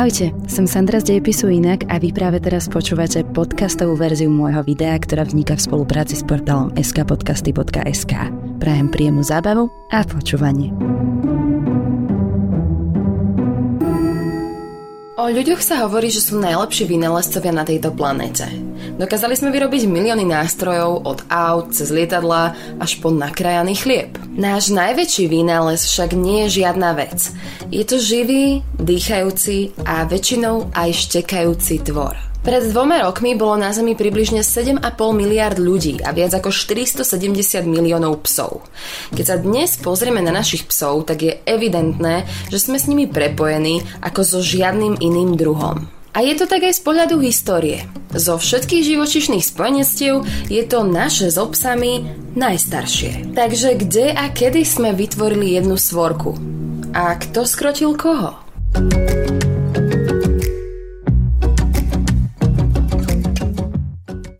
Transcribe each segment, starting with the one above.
Ahojte, som Sandra z Dejepisu Inak a vy práve teraz počúvate podcastovú verziu môjho videa, ktorá vzniká v spolupráci s portálom skpodcasty.sk. Prajem príjemnú zábavu a počúvanie. O ľuďoch sa hovorí, že sú najlepší vynálezcovia na tejto planéte. Dokázali sme vyrobiť milióny nástrojov od aut cez lietadla až po nakrajaný chlieb. Náš najväčší vynález však nie je žiadna vec. Je to živý, dýchajúci a väčšinou aj štekajúci tvor. Pred dvoma rokmi bolo na Zemi približne 7,5 miliard ľudí a viac ako 470 miliónov psov. Keď sa dnes pozrieme na našich psov, tak je evidentné, že sme s nimi prepojení ako so žiadnym iným druhom. A je to tak aj z pohľadu histórie. Zo všetkých živočišných spojenectiev je to naše s obsami najstaršie. Takže kde a kedy sme vytvorili jednu svorku? A kto skrotil koho?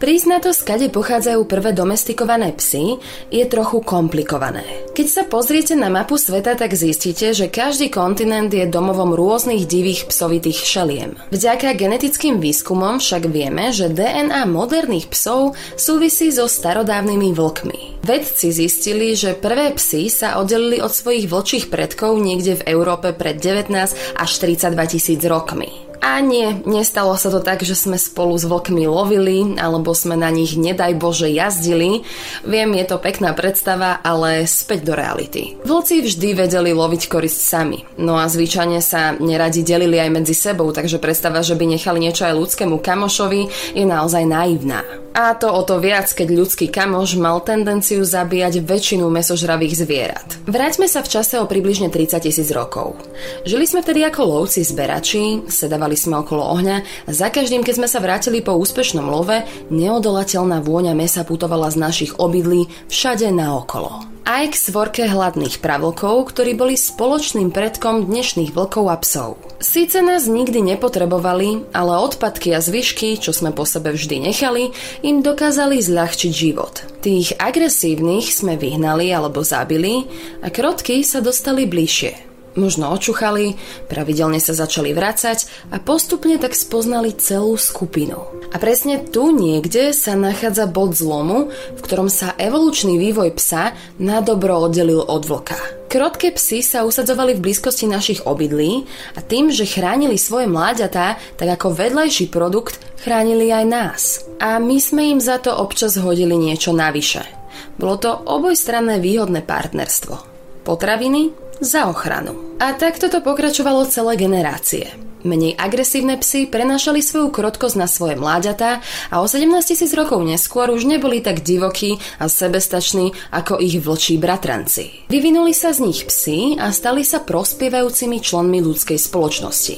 Prísť na to, skade pochádzajú prvé domestikované psy, je trochu komplikované. Keď sa pozriete na mapu sveta, tak zistíte, že každý kontinent je domovom rôznych divých psovitých šeliem. Vďaka genetickým výskumom však vieme, že DNA moderných psov súvisí so starodávnymi vlkmi. Vedci zistili, že prvé psy sa oddelili od svojich vlčích predkov niekde v Európe pred 19 až 32 tisíc rokmi. A nie, nestalo sa to tak, že sme spolu s vlkmi lovili, alebo sme na nich nedaj Bože jazdili. Viem, je to pekná predstava, ale späť do reality. Vlci vždy vedeli loviť korist sami, no a zvyčajne sa neradi delili aj medzi sebou, takže predstava, že by nechali niečo aj ľudskému kamošovi, je naozaj naivná. A to o to viac, keď ľudský kamoš mal tendenciu zabíjať väčšinu mesožravých zvierat. Vráťme sa v čase o približne 30 tisíc rokov. Žili sme vtedy ako lovci zberači, sedávali sme okolo ohňa a za každým, keď sme sa vrátili po úspešnom love, neodolateľná vôňa mesa putovala z našich obydlí všade naokolo aj k svorke hladných pravlkov, ktorí boli spoločným predkom dnešných vlkov a psov. Síce nás nikdy nepotrebovali, ale odpadky a zvyšky, čo sme po sebe vždy nechali, im dokázali zľahčiť život. Tých agresívnych sme vyhnali alebo zabili a krotky sa dostali bližšie. Možno očuchali, pravidelne sa začali vracať a postupne tak spoznali celú skupinu. A presne tu niekde sa nachádza bod zlomu, v ktorom sa evolučný vývoj psa na dobro oddelil od vlka. Krotké psy sa usadzovali v blízkosti našich obydlí a tým, že chránili svoje mláďatá, tak ako vedľajší produkt chránili aj nás. A my sme im za to občas hodili niečo navyše. Bolo to obojstranné výhodné partnerstvo. Potraviny za ochranu. A takto to pokračovalo celé generácie. Menej agresívne psy prenášali svoju krotkosť na svoje mláďatá a o 17 tisíc rokov neskôr už neboli tak divokí a sebestační ako ich vlčí bratranci. Vyvinuli sa z nich psy a stali sa prospievajúcimi členmi ľudskej spoločnosti.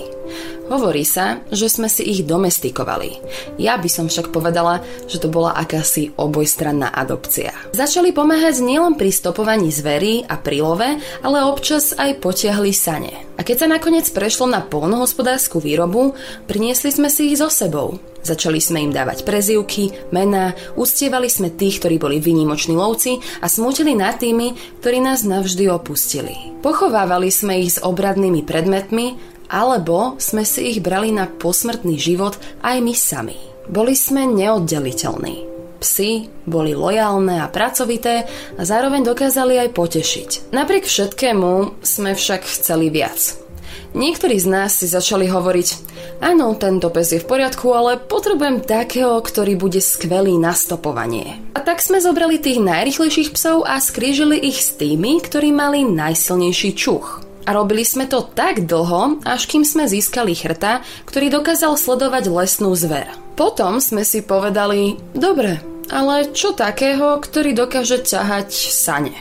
Hovorí sa, že sme si ich domestikovali. Ja by som však povedala, že to bola akási obojstranná adopcia. Začali pomáhať nielen pri stopovaní zverí a prílove, ale občas aj potiahli sane. A keď sa nakoniec prešlo na polnohospodárskú výrobu, priniesli sme si ich so sebou. Začali sme im dávať prezivky, mená, ustievali sme tých, ktorí boli vynimoční lovci a smútili nad tými, ktorí nás navždy opustili. Pochovávali sme ich s obradnými predmetmi alebo sme si ich brali na posmrtný život aj my sami. Boli sme neoddeliteľní. Psi boli lojálne a pracovité a zároveň dokázali aj potešiť. Napriek všetkému sme však chceli viac. Niektorí z nás si začali hovoriť, áno, tento pes je v poriadku, ale potrebujem takého, ktorý bude skvelý na stopovanie. A tak sme zobrali tých najrychlejších psov a skrížili ich s tými, ktorí mali najsilnejší čuch. A robili sme to tak dlho, až kým sme získali chrta, ktorý dokázal sledovať lesnú zver. Potom sme si povedali, dobre, ale čo takého, ktorý dokáže ťahať sane?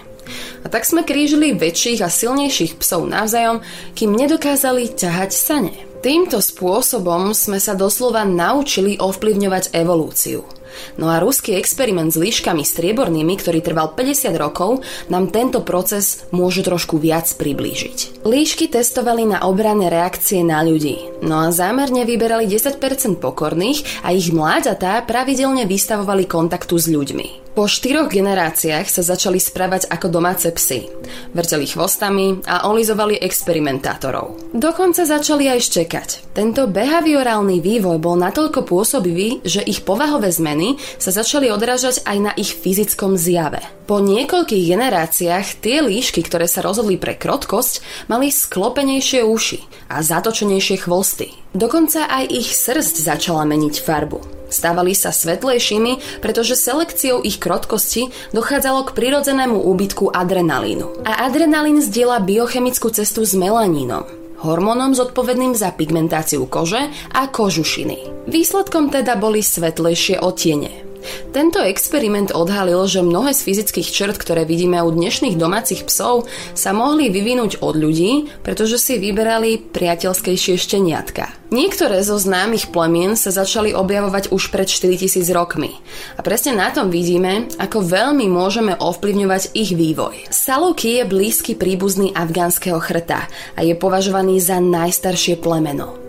A tak sme krížili väčších a silnejších psov navzájom, kým nedokázali ťahať sane. Týmto spôsobom sme sa doslova naučili ovplyvňovať evolúciu. No a ruský experiment s líškami striebornými, ktorý trval 50 rokov, nám tento proces môže trošku viac priblížiť. Líšky testovali na obranné reakcie na ľudí, no a zámerne vyberali 10% pokorných a ich mláďatá pravidelne vystavovali kontaktu s ľuďmi. Po štyroch generáciách sa začali správať ako domáce psy. Vrteli chvostami a olizovali experimentátorov. Dokonca začali aj štekať. Tento behaviorálny vývoj bol natoľko pôsobivý, že ich povahové zmeny sa začali odrážať aj na ich fyzickom zjave. Po niekoľkých generáciách tie líšky, ktoré sa rozhodli pre krotkosť, mali sklopenejšie uši a zatočenejšie chvosty. Dokonca aj ich srst začala meniť farbu. Stávali sa svetlejšími, pretože selekciou ich krotkosti dochádzalo k prirodzenému úbytku adrenalínu. A adrenalín zdieľa biochemickú cestu s melanínom, hormónom zodpovedným za pigmentáciu kože a kožušiny. Výsledkom teda boli svetlejšie otiene. Tento experiment odhalil, že mnohé z fyzických črt, ktoré vidíme u dnešných domácich psov, sa mohli vyvinúť od ľudí, pretože si vyberali priateľskejšie šteniatka. Niektoré zo známych plemien sa začali objavovať už pred 4000 rokmi. A presne na tom vidíme, ako veľmi môžeme ovplyvňovať ich vývoj. Saluky je blízky príbuzný afgánskeho chrta a je považovaný za najstaršie plemeno.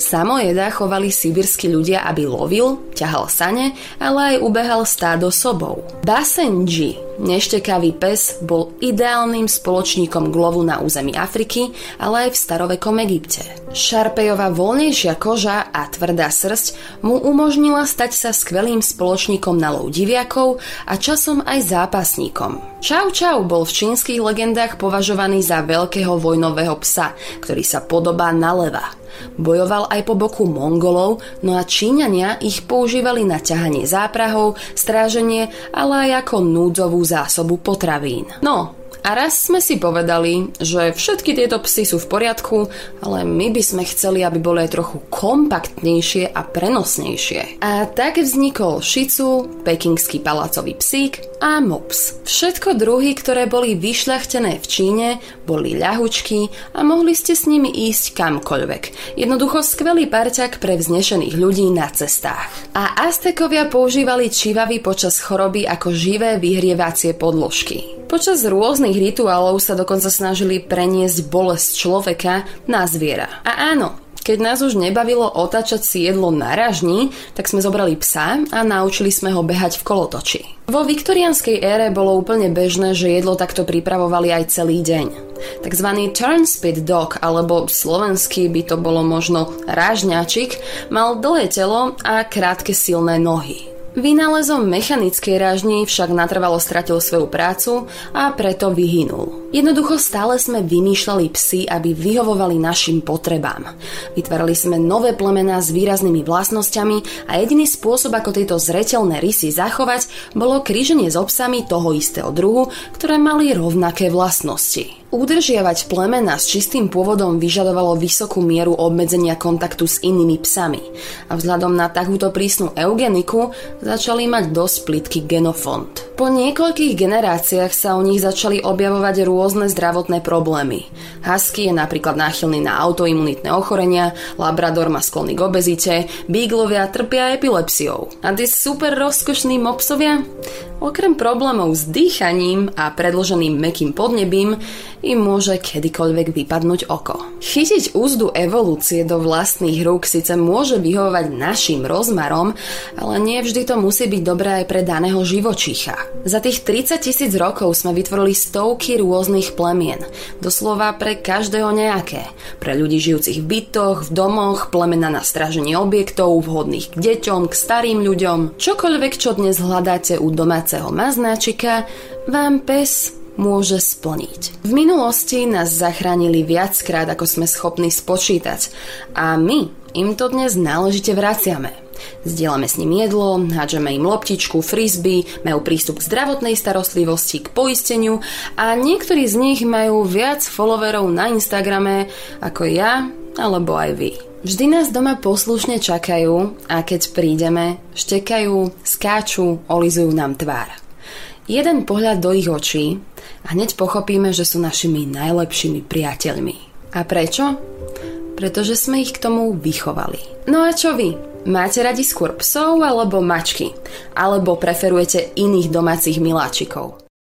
Samojeda chovali sibirskí ľudia, aby lovil, ťahal sane, ale aj ubehal stádo sobou. Basenji, neštekavý pes, bol ideálnym spoločníkom glovu na území Afriky, ale aj v starovekom Egypte. Šarpejová voľnejšia koža a tvrdá srst mu umožnila stať sa skvelým spoločníkom na lov diviakov a časom aj zápasníkom. Čau Čau bol v čínskych legendách považovaný za veľkého vojnového psa, ktorý sa podobá na leva. Bojoval aj po boku Mongolov, no a Číňania ich používali na ťahanie záprahov, stráženie, ale aj ako núdzovú zásobu potravín. No, a raz sme si povedali, že všetky tieto psy sú v poriadku, ale my by sme chceli, aby boli aj trochu kompaktnejšie a prenosnejšie. A tak vznikol Shizu, pekingský palacový psík a Mops. Všetko druhy, ktoré boli vyšľachtené v Číne, boli ľahučky a mohli ste s nimi ísť kamkoľvek. Jednoducho skvelý parťak pre vznešených ľudí na cestách. A Aztekovia používali čivavy počas choroby ako živé vyhrievacie podložky. Počas rôznych rituálov sa dokonca snažili preniesť bolesť človeka na zviera. A áno, keď nás už nebavilo otáčať si jedlo na ražni, tak sme zobrali psa a naučili sme ho behať v kolotoči. Vo viktorianskej ére bolo úplne bežné, že jedlo takto pripravovali aj celý deň. Takzvaný turnspit dog, alebo slovenský by to bolo možno rážňačik, mal dlhé telo a krátke silné nohy. Vynálezom mechanickej rážni však natrvalo stratil svoju prácu a preto vyhynul. Jednoducho stále sme vymýšľali psy, aby vyhovovali našim potrebám. Vytvárali sme nové plemená s výraznými vlastnosťami a jediný spôsob, ako tieto zretelné rysy zachovať, bolo kríženie s obsami toho istého druhu, ktoré mali rovnaké vlastnosti. Udržiavať plemena s čistým pôvodom vyžadovalo vysokú mieru obmedzenia kontaktu s inými psami a vzhľadom na takúto prísnu eugeniku začali mať dosť plitký genofond. Po niekoľkých generáciách sa u nich začali objavovať rôzne zdravotné problémy. Husky je napríklad náchylný na autoimunitné ochorenia, Labrador má sklony k obezite, Beaglovia trpia epilepsiou. A tí super rozkošní mopsovia? Okrem problémov s dýchaním a predloženým mekým podnebím im môže kedykoľvek vypadnúť oko. Chytiť úzdu evolúcie do vlastných rúk síce môže vyhovovať našim rozmarom, ale nie vždy to musí byť dobré aj pre daného živočícha. Za tých 30 tisíc rokov sme vytvorili stovky rôznych plemien, doslova pre každého nejaké. Pre ľudí žijúcich v bytoch, v domoch, plemena na stráženie objektov, vhodných k deťom, k starým ľuďom. Čokoľvek, čo dnes hľadáte u domáceho maznáčika vám pes môže splniť. V minulosti nás zachránili viackrát, ako sme schopní spočítať a my im to dnes náležite vraciame. Zdieľame s ním jedlo, hádžeme im loptičku, frisby, majú prístup k zdravotnej starostlivosti, k poisteniu a niektorí z nich majú viac followerov na Instagrame ako ja alebo aj vy. Vždy nás doma poslušne čakajú a keď prídeme, štekajú, skáču, olizujú nám tvár. Jeden pohľad do ich očí a hneď pochopíme, že sú našimi najlepšími priateľmi. A prečo? Pretože sme ich k tomu vychovali. No a čo vy? Máte radi skôr psov alebo mačky? Alebo preferujete iných domácich miláčikov?